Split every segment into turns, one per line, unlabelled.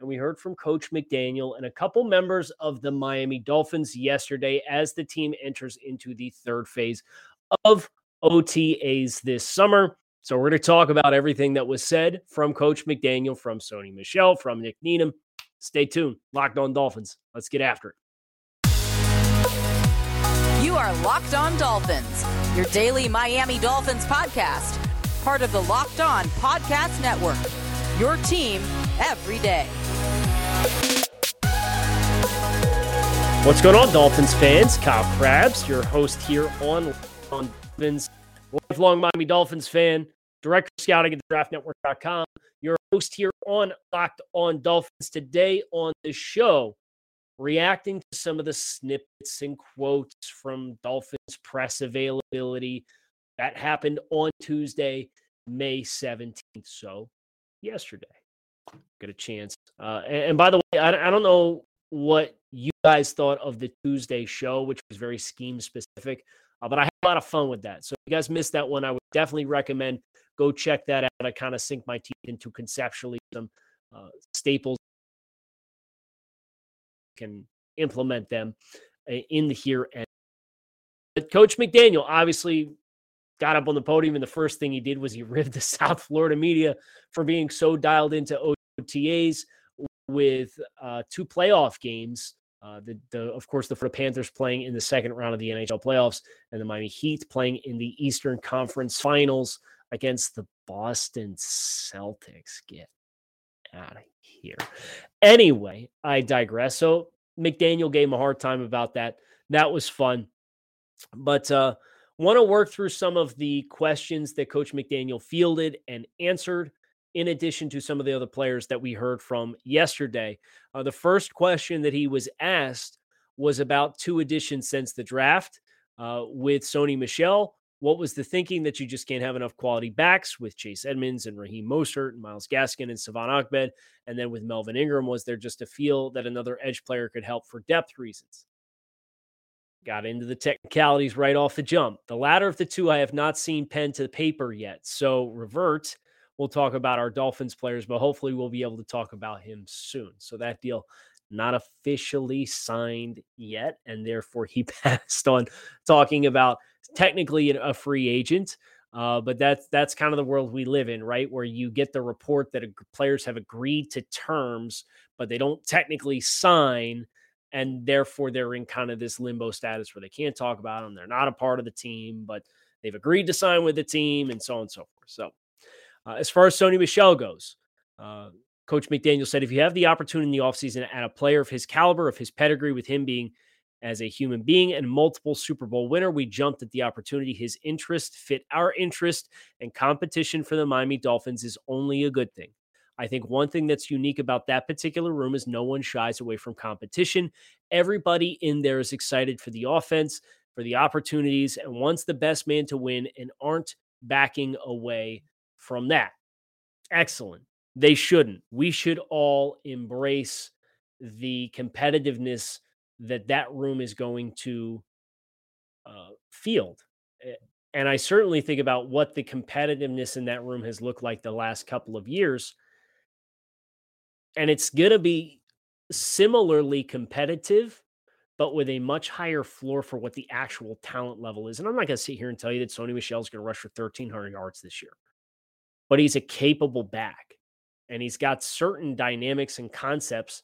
And we heard from Coach McDaniel and a couple members of the Miami Dolphins yesterday as the team enters into the third phase of OTAs this summer. So we're going to talk about everything that was said from Coach McDaniel, from Sony Michel, from Nick Needham. Stay tuned. Locked on Dolphins. Let's get after it.
You are Locked On Dolphins, your daily Miami Dolphins podcast, part of the Locked On Podcast Network. Your team every day.
What's going on, Dolphins fans? Kyle Crabbs, your host here on, on Dolphins, lifelong Miami Dolphins fan, director of scouting at draftnetwork.com, your host here on Locked On Dolphins. Today on the show, reacting to some of the snippets and quotes from Dolphins press availability that happened on Tuesday, May 17th. So, yesterday, get a chance. Uh, and, and, by the way, I, I don't know what you guys thought of the Tuesday show, which was very scheme specific, uh, but I had a lot of fun with that. So, if you guys missed that one, I would definitely recommend go check that out. I kind of sink my teeth into conceptually some uh, staples can implement them uh, in the here and but Coach McDaniel obviously got up on the podium and the first thing he did was he ribbed the South Florida media for being so dialed into OTAs with uh, two playoff games. Uh, the, the of course the Florida Panthers playing in the second round of the NHL playoffs and the Miami Heat playing in the Eastern Conference Finals against the Boston Celtics. Get out of here. Anyway, I digress. So McDaniel gave him a hard time about that. That was fun. But uh want to work through some of the questions that Coach McDaniel fielded and answered, in addition to some of the other players that we heard from yesterday. Uh, the first question that he was asked was about two additions since the draft uh, with Sony Michel. what was the thinking that you just can't have enough quality backs with Chase Edmonds and Raheem Mostert and Myles Gaskin and Salvon Ahmed? And then with Melvin Ingram, was there just a feel that another edge player could help for depth reasons? Got into the technicalities right off the jump. The latter of the two, I have not seen pen to the paper yet. So revert. We'll talk about our Dolphins players, but hopefully we'll be able to talk about him soon. So that deal not officially signed yet, and therefore he passed on talking about technically a free agent. Uh, but that's that's kind of the world we live in, right? Where you get the report that players have agreed to terms, but they don't technically sign, and therefore they're in kind of this limbo status where they can't talk about them. They're not a part of the team, but they've agreed to sign with the team, and so on and so forth. So, uh, as far as Sony Michel goes, uh, Coach McDaniel said if you have the opportunity in the offseason at a player of his caliber, of his pedigree, with him being as a human being and multiple Super Bowl winner, we jumped at the opportunity. His interest fit our interest, and competition for the Miami Dolphins is only a good thing. I think one thing that's unique about that particular room is no one shies away from competition. Everybody in there is excited for the offense, for the opportunities, and wants the best man to win and aren't backing away from that. Excellent. They shouldn't. We should all embrace the competitiveness that that room is going to uh, field. Eh, and I certainly think about what the competitiveness in that room has looked like the last couple of years. And it's going to be similarly competitive, but with a much higher floor for what the actual talent level is. And I'm not going to sit here and tell you that Sony Michel is going to rush for 1,300 yards this year, but he's a capable back. And he's got certain dynamics and concepts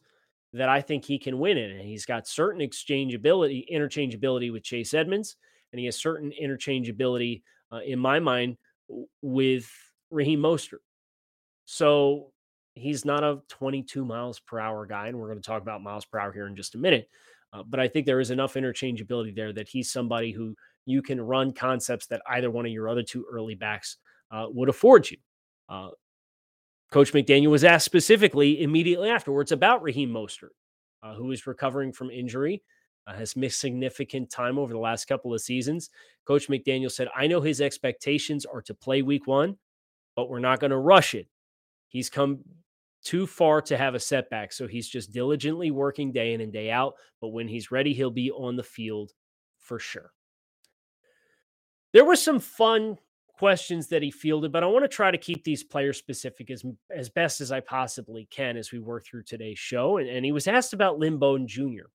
that I think he can win in. And he's got certain exchangeability, interchangeability with Chase Edmonds, and he has certain interchangeability uh, in my mind with Raheem Mostert. So he's not a 22 miles per hour guy, and we're going to talk about miles per hour here in just a minute. Uh, but I think there is enough interchangeability there that he's somebody who you can run concepts that either one of your other two early backs uh, would afford you. Uh, Coach McDaniel was asked specifically immediately afterwards about Raheem Mostert. uh, who is recovering from injury, uh, has missed significant time over the last couple of seasons. Coach McDaniel said, I know his expectations are to play week one, but we're not going to rush it. He's come too far to have a setback. So he's just diligently working day in and day out. But when he's ready, he'll be on the field for sure. There were some fun questions that he fielded, but I want to try to keep these player specific as, as best as I possibly can as we work through today's show. And, and he was asked about Lynn Bowden Jr.,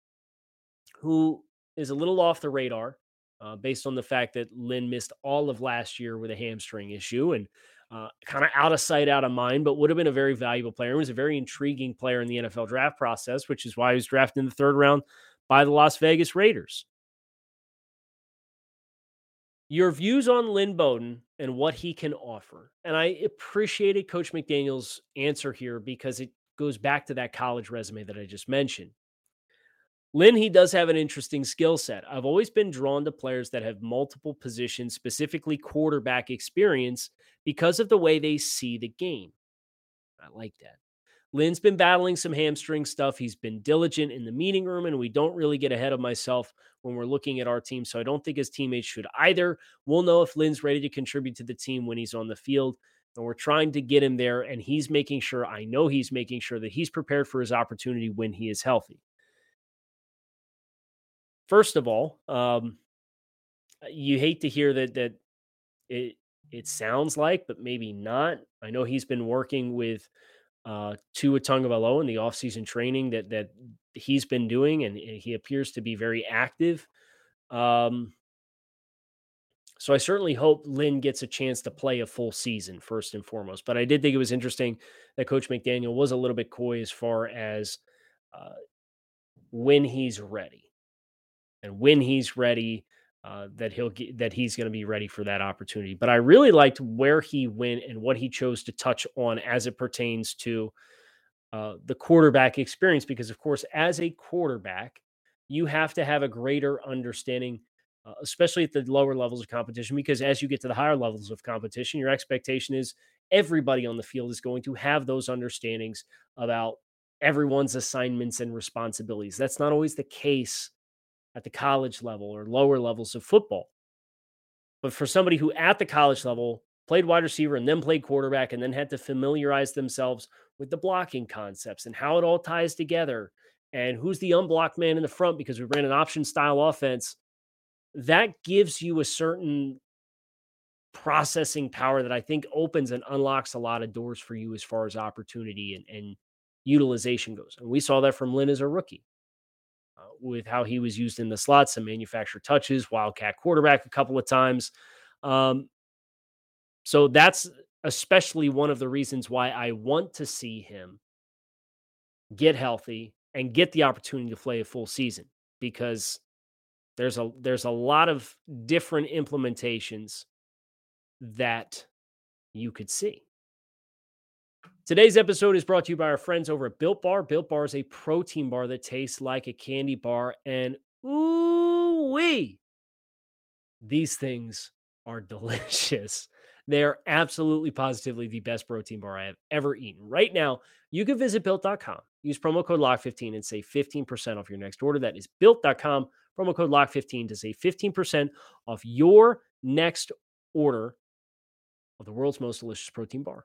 who is a little off the radar uh, based on the fact that Lynn missed all of last year with a hamstring issue and uh, kind of out of sight, out of mind, but would have been a very valuable player. He was a very intriguing player in the NFL draft process, which is why he was drafted in the third round by the Las Vegas Raiders. Your views on Lynn Bowden and what he can offer. And I appreciated Coach McDaniel's answer here because it goes back to that college resume that I just mentioned. Lynn, he does have an interesting skill set. I've always been drawn to players that have multiple positions, specifically quarterback experience, because of the way they see the game. I like that. Lynn's been battling some hamstring stuff. He's been diligent in the meeting room, and we don't really get ahead of myself when we're looking at our team. So I don't think his teammates should either. We'll know if Lynn's ready to contribute to the team when he's on the field. And we're trying to get him there, and he's making sure, I know he's making sure that he's prepared for his opportunity when he is healthy. First of all, um, you hate to hear that that it it sounds like, but maybe not. I know he's been working with uh, Tua Tagovailoa in the offseason training that that he's been doing, and he appears to be very active. Um, so I certainly hope Lynn gets a chance to play a full season first and foremost. But I did think it was interesting that Coach McDaniel was a little bit coy as far as uh, when he's ready and when he's ready, uh, that he'll get, that he's going to be ready for that opportunity. But I really liked where he went and what he chose to touch on as it pertains to uh, the quarterback experience, because of course, as a quarterback, you have to have a greater understanding. Uh, especially at the lower levels of competition, because as you get to the higher levels of competition, your expectation is everybody on the field is going to have those understandings about everyone's assignments and responsibilities. That's not always the case at the college level or lower levels of football. But for somebody who at the college level played wide receiver and then played quarterback and then had to familiarize themselves with the blocking concepts and how it all ties together and who's the unblocked man in the front because we ran an option style offense, that gives you a certain processing power that I think opens and unlocks a lot of doors for you as far as opportunity and, and utilization goes. And we saw that from Lynn as a rookie. With how he was used in the slots and manufacture touches, wildcat quarterback a couple of times. Um, so that's especially one of the reasons why I want to see him get healthy and get the opportunity to play a full season because there's a there's a lot of different implementations that you could see. Today's episode is brought to you by our friends over at Built Bar. Built Bar is a protein bar that tastes like a candy bar. And ooh wee, these things are delicious. They are absolutely positively the best protein bar I have ever eaten. Right now, you can visit built.com, use promo code LOCK15 and save 15% off your next order. That is built.com, promo code LOCK15 to save 15% off your next order of the world's most delicious protein bar.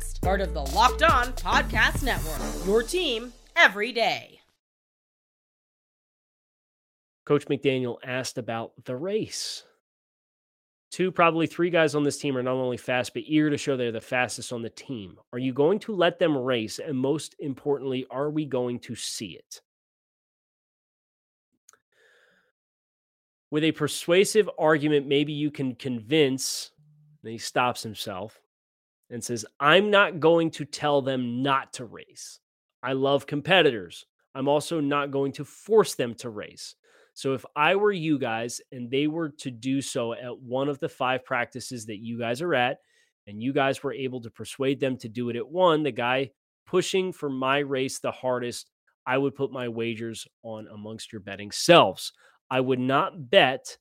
part of the Locked On Podcast Network. Your team every day.
Coach McDaniel asked about the race. Two, probably three guys on this team are not only fast, but eager to show they're the fastest on the team. Are you going to let them race? And most importantly, are we going to see it? With a persuasive argument, maybe you can convince, and he stops himself, and says, I'm not going to tell them not to race. I love competitors. I'm also not going to force them to race. So if I were you guys and they were to do so at one of the five practices that you guys are at, and you guys were able to persuade them to do it at one, the guy pushing for my race the hardest, I would put my wagers on amongst your betting selves. I would not bet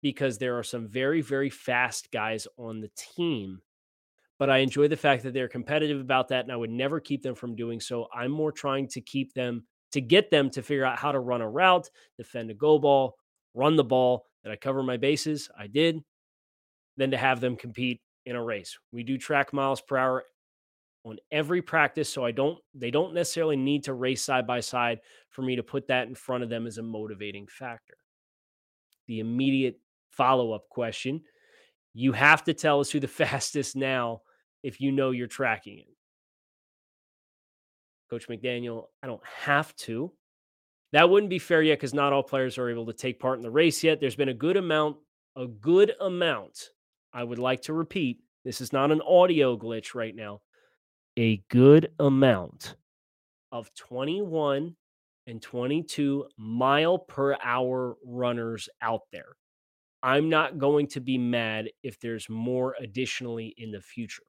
because there are some very, very fast guys on the team. But I enjoy the fact that they're competitive about that, and I would never keep them from doing so. I'm more trying to keep them to get them to figure out how to run a route, defend a go ball, run the ball. That I cover my bases? I did. Then to have them compete in a race. We do track miles per hour on every practice so I don't they don't necessarily need to race side by side for me to put that in front of them as a motivating factor. The immediate follow-up question, you have to tell us who the fastest now if you know you're tracking it. Coach McDaniel, I don't have to. That wouldn't be fair yet because not all players are able to take part in the race yet. There's been a good amount, a good amount. I would like to repeat this is not an audio glitch right now. A good amount of 21 and 22 mile per hour runners out there. I'm not going to be mad if there's more additionally in the future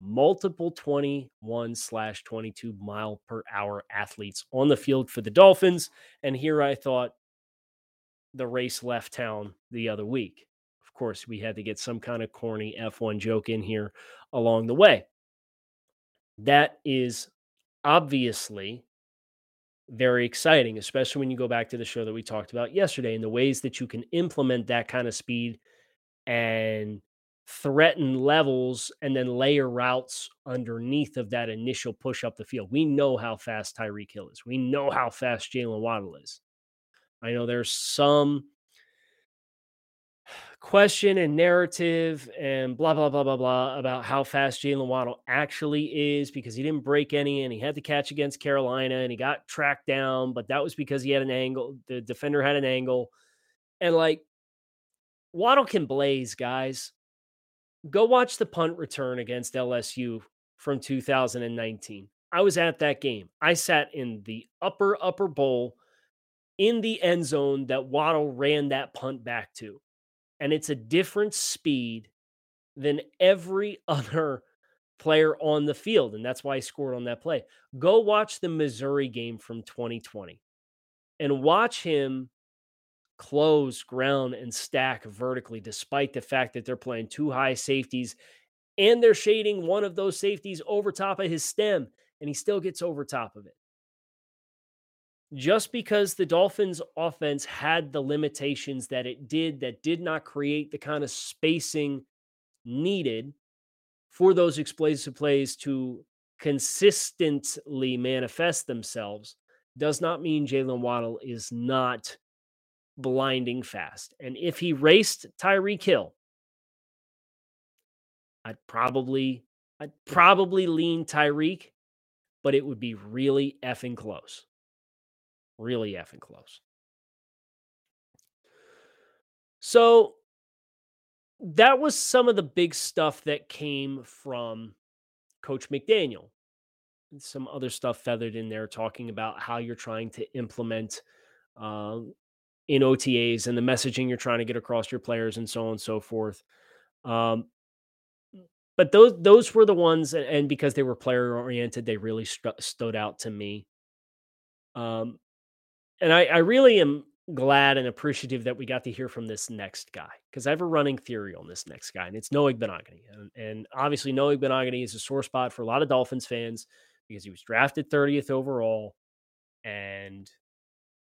multiple 21 slash 22 mile per hour athletes on the field for the Dolphins. And here I thought the race left town the other week. Of course, we had to get some kind of corny F1 joke in here along the way. That is obviously very exciting, especially when you go back to the show that we talked about yesterday and the ways that you can implement that kind of speed and threaten levels and then layer routes underneath of that initial push up the field. We know how fast Tyreek Hill is. We know how fast Jalen Waddle is. I know there's some question and narrative and blah blah blah blah blah about how fast Jalen Waddle actually is because he didn't break any and he had to catch against Carolina and he got tracked down, but that was because he had an angle. The defender had an angle, and like Waddle can blaze, guys go watch the punt return against LSU from 2019. I was at that game. I sat in the upper, upper bowl in the end zone that Waddle ran that punt back to. And it's a different speed than every other player on the field. And that's why he scored on that play. Go watch the Missouri game from 2020 and watch him close ground and stack vertically, despite the fact that they're playing two high safeties and they're shading one of those safeties over top of his stem, and he still gets over top of it. Just because the Dolphins' offense had the limitations that it did, that did not create the kind of spacing needed for those explosive plays to consistently manifest themselves, does not mean Jalen Waddle is not blinding fast. And if he raced Tyreek Hill, I'd probably I'd probably lean Tyreek, but it would be really effing close. Really effing close. So that was some of the big stuff that came from Coach McDaniel. Some other stuff feathered in there talking about how you're trying to implement uh, in OTAs and the messaging you're trying to get across your players and so on and so forth. Um, but those those were the ones, and because they were player oriented, they really st- stood out to me. Um, and I, I really am glad and appreciative that we got to hear from this next guy because I have a running theory on this next guy, and it's Noah Igbinoghene. And, and obviously, Noah Igbinoghene is a sore spot for a lot of Dolphins fans because he was drafted 30th overall, and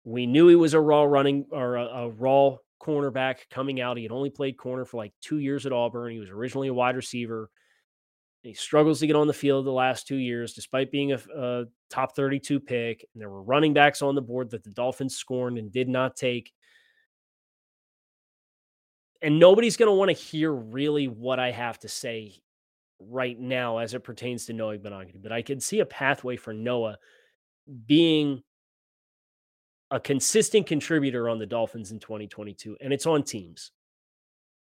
we knew he was a raw running or a, a, raw cornerback coming out. He had only played corner for like two years at Auburn. He was originally a wide receiver. He struggles to get on the field the last two years, despite being a, a top 32 pick. And there were running backs on the board that the Dolphins scorned and did not take. And nobody's going to want to hear really what I have to say right now as it pertains to Noah Igbinoghene. But I can see a pathway for Noah being a consistent contributor on the Dolphins in 2022, and it's on teams.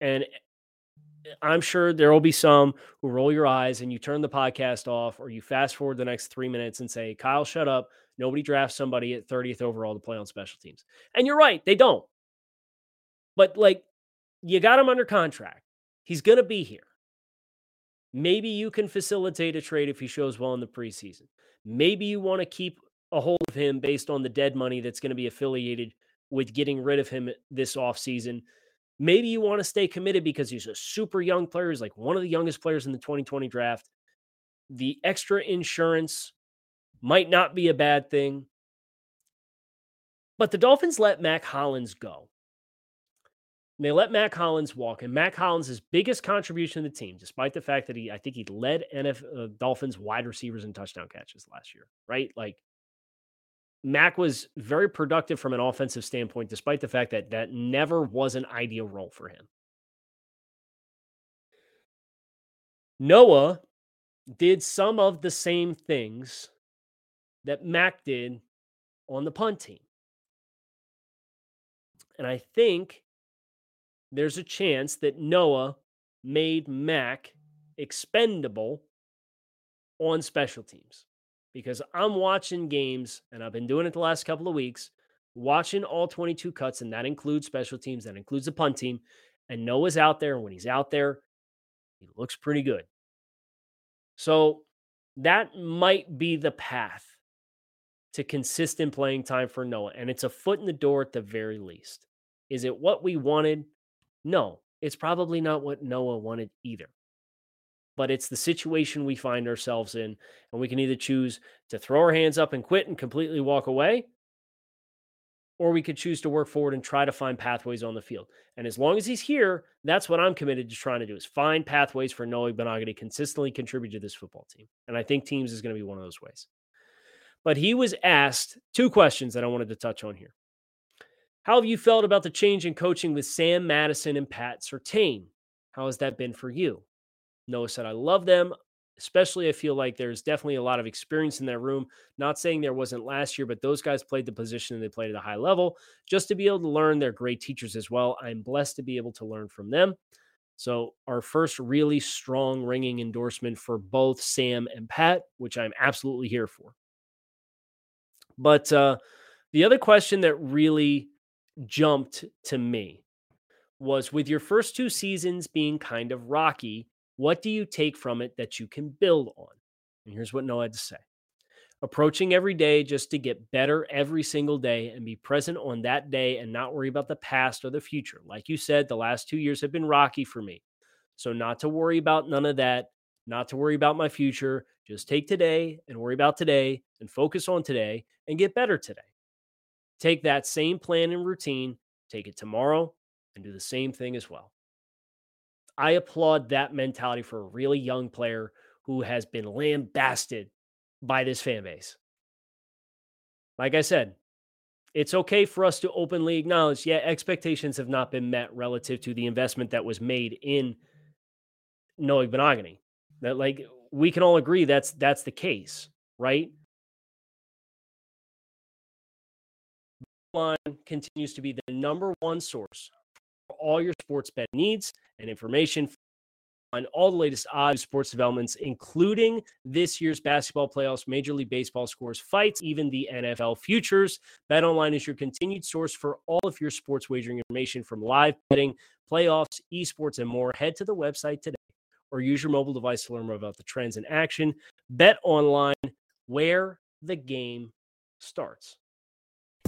And eh, I'm sure there will be some who roll your eyes and you turn the podcast off or you fast forward the next three minutes and say, Kyle, shut up. Nobody drafts somebody at 30th overall to play on special teams. And you're right, they don't. But like, you got him under contract. He's going to be here. Maybe you can facilitate a trade if he shows well in the preseason. Maybe you want to keep a hold of him based on the dead money that's going to be affiliated with getting rid of him this offseason. Maybe you want to stay committed because he's a super young player. He's like one of the youngest players in the 2020 draft. The extra insurance might not be a bad thing. But the Dolphins let Mack Hollins go. They let Mack Hollins walk, and Mack Hollins' biggest contribution to the team, despite the fact that he, I think he led NF uh, Dolphins wide receivers in touchdown catches last year, right? Like Mack was very productive from an offensive standpoint, despite the fact that that never was an ideal role for him. Noah did some of the same things that Mack did on the punt team. And I think there's a chance that Noah made Mack expendable on special teams because I'm watching games and I've been doing it the last couple of weeks, watching all 22 cuts, and that includes special teams, that includes the punt team. And Noah's out there, and when he's out there, he looks pretty good. So that might be the path to consistent playing time for Noah. And it's a foot in the door at the very least. Is it what we wanted? No, it's probably not what Noah wanted either. But it's the situation we find ourselves in. And we can either choose to throw our hands up and quit and completely walk away, or we could choose to work forward and try to find pathways on the field. And as long as he's here, that's what I'm committed to trying to do is find pathways for Noah Igbinoghene to consistently contribute to this football team. And I think teams is going to be one of those ways. But he was asked two questions that I wanted to touch on here. How have you felt about the change in coaching with Sam Madison and Pat Surtain? How has that been for you? Noah said, I love them. Especially, I feel like there's definitely a lot of experience in that room. Not saying there wasn't last year, but those guys played the position and they played at a high level. Just to be able to learn, they're great teachers as well. I'm blessed to be able to learn from them. So, our first really strong ringing endorsement for both Sam and Pat, which I'm absolutely here for. But uh, the other question that really jumped to me was with your first two seasons being kind of rocky, what do you take from it that you can build on? And here's what Noah had to say approaching every day just to get better every single day and be present on that day and not worry about the past or the future. Like you said, the last two years have been rocky for me. So, not to worry about none of that, not to worry about my future. Just take today and worry about today and focus on today and get better today. Take that same plan and routine, take it tomorrow, and do the same thing as well. I applaud that mentality for a really young player who has been lambasted by this fan base. Like I said, it's okay for us to openly acknowledge, yeah, expectations have not been met relative to the investment that was made in Noah Igbinoghene. That like we can all agree that's that's the case, right? line continues to be the number one source all your sports bet needs and information on all the latest odds, sports developments, including this year's basketball playoffs, Major League Baseball scores, fights, even the NFL futures. Bet Online is your continued source for all of your sports wagering information from live betting, playoffs, esports, and more. Head to the website today or use your mobile device to learn more about the trends in action. Bet Online, where the game starts.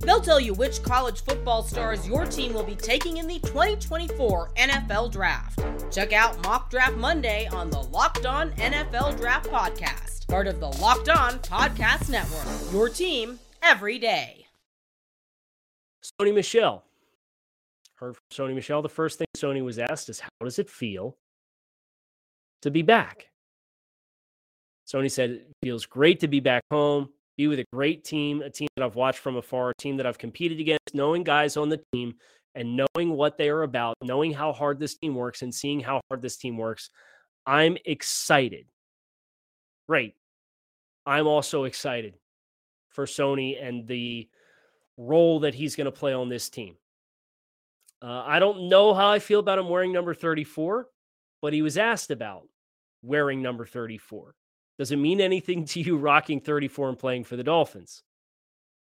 They'll tell you which college football stars your team will be taking in the 2024 NFL Draft. Check out Mock Draft Monday on the Locked On NFL Draft Podcast part of the Locked On Podcast Network. Your team every day.
Sony Michel. Heard from Sony Michel. The first thing Sony was asked is, How does it feel to be back? Sony said, It feels great to be back home, be with a great team, a team that I've watched from afar, a team that I've competed against, knowing guys on the team, and knowing what they are about, knowing how hard this team works and seeing how hard this team works, I'm excited. Great. I'm also excited for Sony and the role that he's going to play on this team. Uh, I don't know how I feel about him wearing number 34, but he was asked about wearing number 34. Does it mean anything to you rocking 34 and playing for the Dolphins?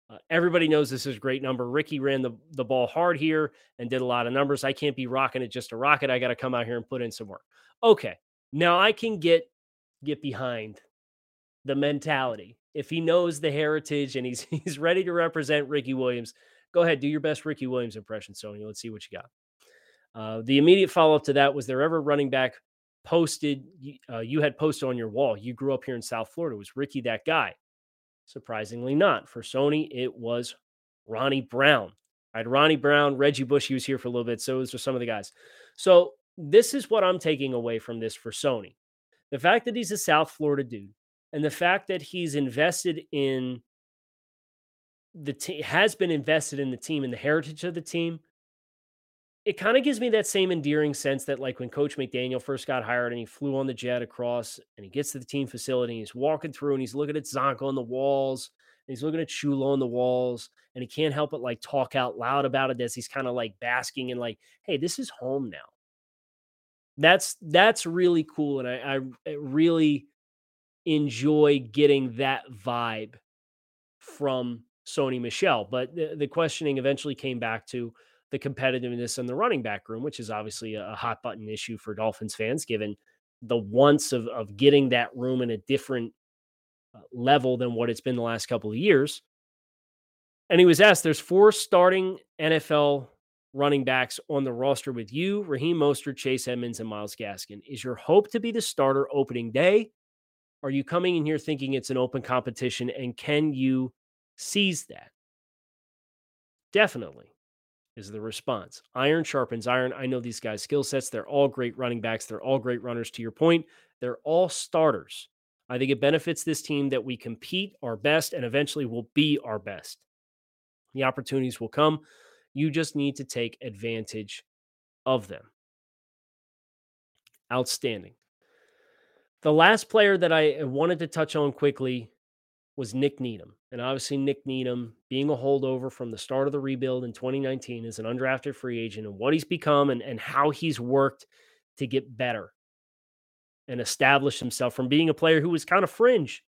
Uh, everybody knows this is a great number. Ricky ran the, the ball hard here and did a lot of numbers. I can't be rocking it just to rock it. I got to come out here and put in some work. Okay. Now I can get get behind the mentality. If he knows the heritage and he's he's ready to represent Ricky Williams, go ahead, do your best Ricky Williams impression, Sony. Let's see what you got. Uh, the immediate follow up to that was there ever running back posted uh, you had posted on your wall. You grew up here in South Florida. Was Ricky that guy? Surprisingly, not. For Sony, it was Ronnie Brown. I had Ronnie Brown, Reggie Bush. He was here for a little bit. So those are some of the guys. So this is what I'm taking away from this for Sony. The fact that he's a South Florida dude and the fact that he's invested in the team, has been invested in the team and the heritage of the team it kind of gives me that same endearing sense that like when coach mcdaniel first got hired and he flew on the jet across and he gets to the team facility and he's walking through and he's looking at Csonka on the walls and he's looking at Shula on the walls and he can't help but like talk out loud about it as he's kind of like basking and like hey this is home now that's that's really cool and i, I really enjoy getting that vibe from sony Michel. but the, the questioning eventually came back to the competitiveness in the running back room, which is obviously a hot button issue for Dolphins fans, given the wants of, of getting that room in a different uh, level than what it's been the last couple of years. And he was asked, there's four starting NFL running backs on the roster with you, Raheem Mostert, Chase Edmonds, and Myles Gaskin. Is your hope to be the starter opening day? Are you coming in here thinking it's an open competition? And can you seize that? Definitely is the response. Iron sharpens iron. I know these guys' skill sets. They're all great running backs. They're all great runners. To your point, they're all starters. I think it benefits this team that we compete our best and eventually will be our best. The opportunities will come. You just need to take advantage of them. Outstanding. The last player that I uh, wanted to touch on quickly was Nick Needham. And obviously, Nick Needham being a holdover from the start of the rebuild in 2019 as an undrafted free agent and what he's become and, and how he's worked to get better and establish himself from being a player who was kind of fringe.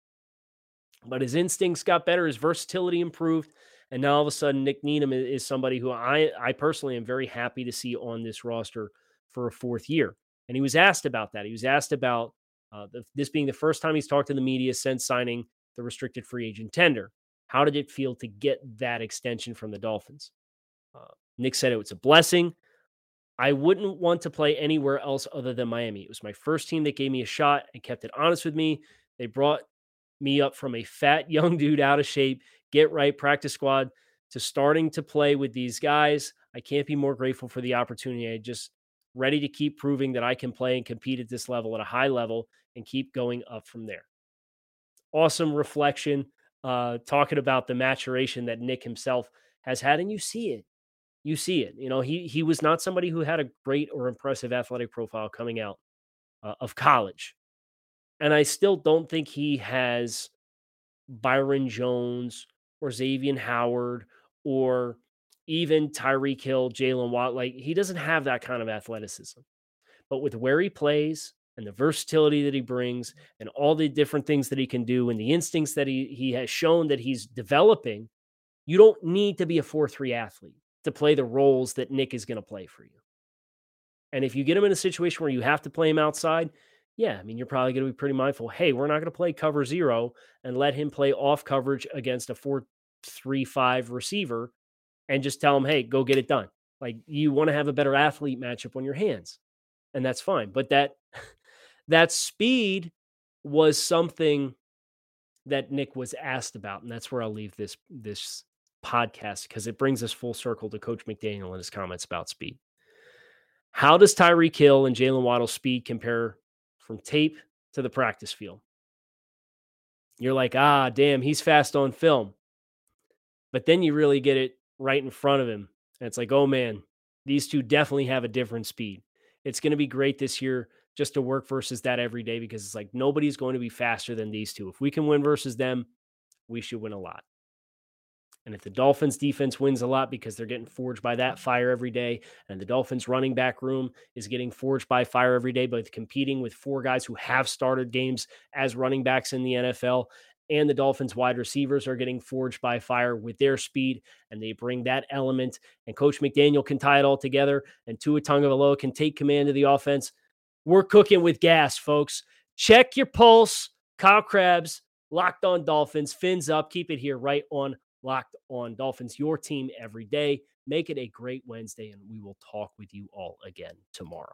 But his instincts got better, his versatility improved. And now all of a sudden, Nick Needham is somebody who I, I personally am very happy to see on this roster for a fourth year. And he was asked about that. He was asked about uh, this being the first time he's talked to the media since signing the restricted free agent tender. How did it feel to get that extension from the Dolphins? Uh, Nick said it was a blessing. I wouldn't want to play anywhere else other than Miami. It was my first team that gave me a shot and kept it honest with me. They brought me up from a fat young dude out of shape, get right practice squad to starting to play with these guys. I can't be more grateful for the opportunity. I just ready to keep proving that I can play and compete at this level at a high level and keep going up from there awesome reflection, uh, talking about the maturation that Nick himself has had, and you see it. You see it. You know, he he was not somebody who had a great or impressive athletic profile coming out uh, of college, and I still don't think he has Byron Jones or Xavier Howard or even Tyreek Hill, Jalen Watt. Like he doesn't have that kind of athleticism. But with where he plays and the versatility that he brings and all the different things that he can do and the instincts that he he has shown that he's developing, you don't need to be a 4-3 athlete to play the roles that Nick is going to play for you. And if you get him in a situation where you have to play him outside, yeah, I mean, you're probably going to be pretty mindful. Hey, we're not going to play cover zero and let him play off coverage against a 4 3 5 receiver and just tell him, hey, go get it done. Like you want to have a better athlete matchup on your hands. And that's fine. But that that speed was something that Nick was asked about, and that's where I'll leave this this podcast because it brings us full circle to Coach McDaniel and his comments about speed. How does Tyreek Hill and Jalen Waddle's speed compare from tape to the practice field? You're like, ah, damn, he's fast on film. But then you really get it right in front of him. And it's like, oh man, These two definitely have a different speed. It's going to be great this year just to work versus that every day because it's like nobody's going to be faster than these two. If we can win versus them, we should win a lot. And if the Dolphins defense wins a lot because they're getting forged by that fire every day, and the Dolphins running back room is getting forged by fire every day, but competing with four guys who have started games as running backs in the NFL, and the Dolphins wide receivers are getting forged by fire with their speed, and they bring that element. And Coach McDaniel can tie it all together, and Tua Tagovailoa can take command of the offense. We're cooking with gas, folks. Check your pulse. Kyle Crabbs, Locked On Dolphins, fins up. Keep it here right on Locked On Dolphins, your team every day. Make it a great Wednesday, and we will talk with you all again tomorrow.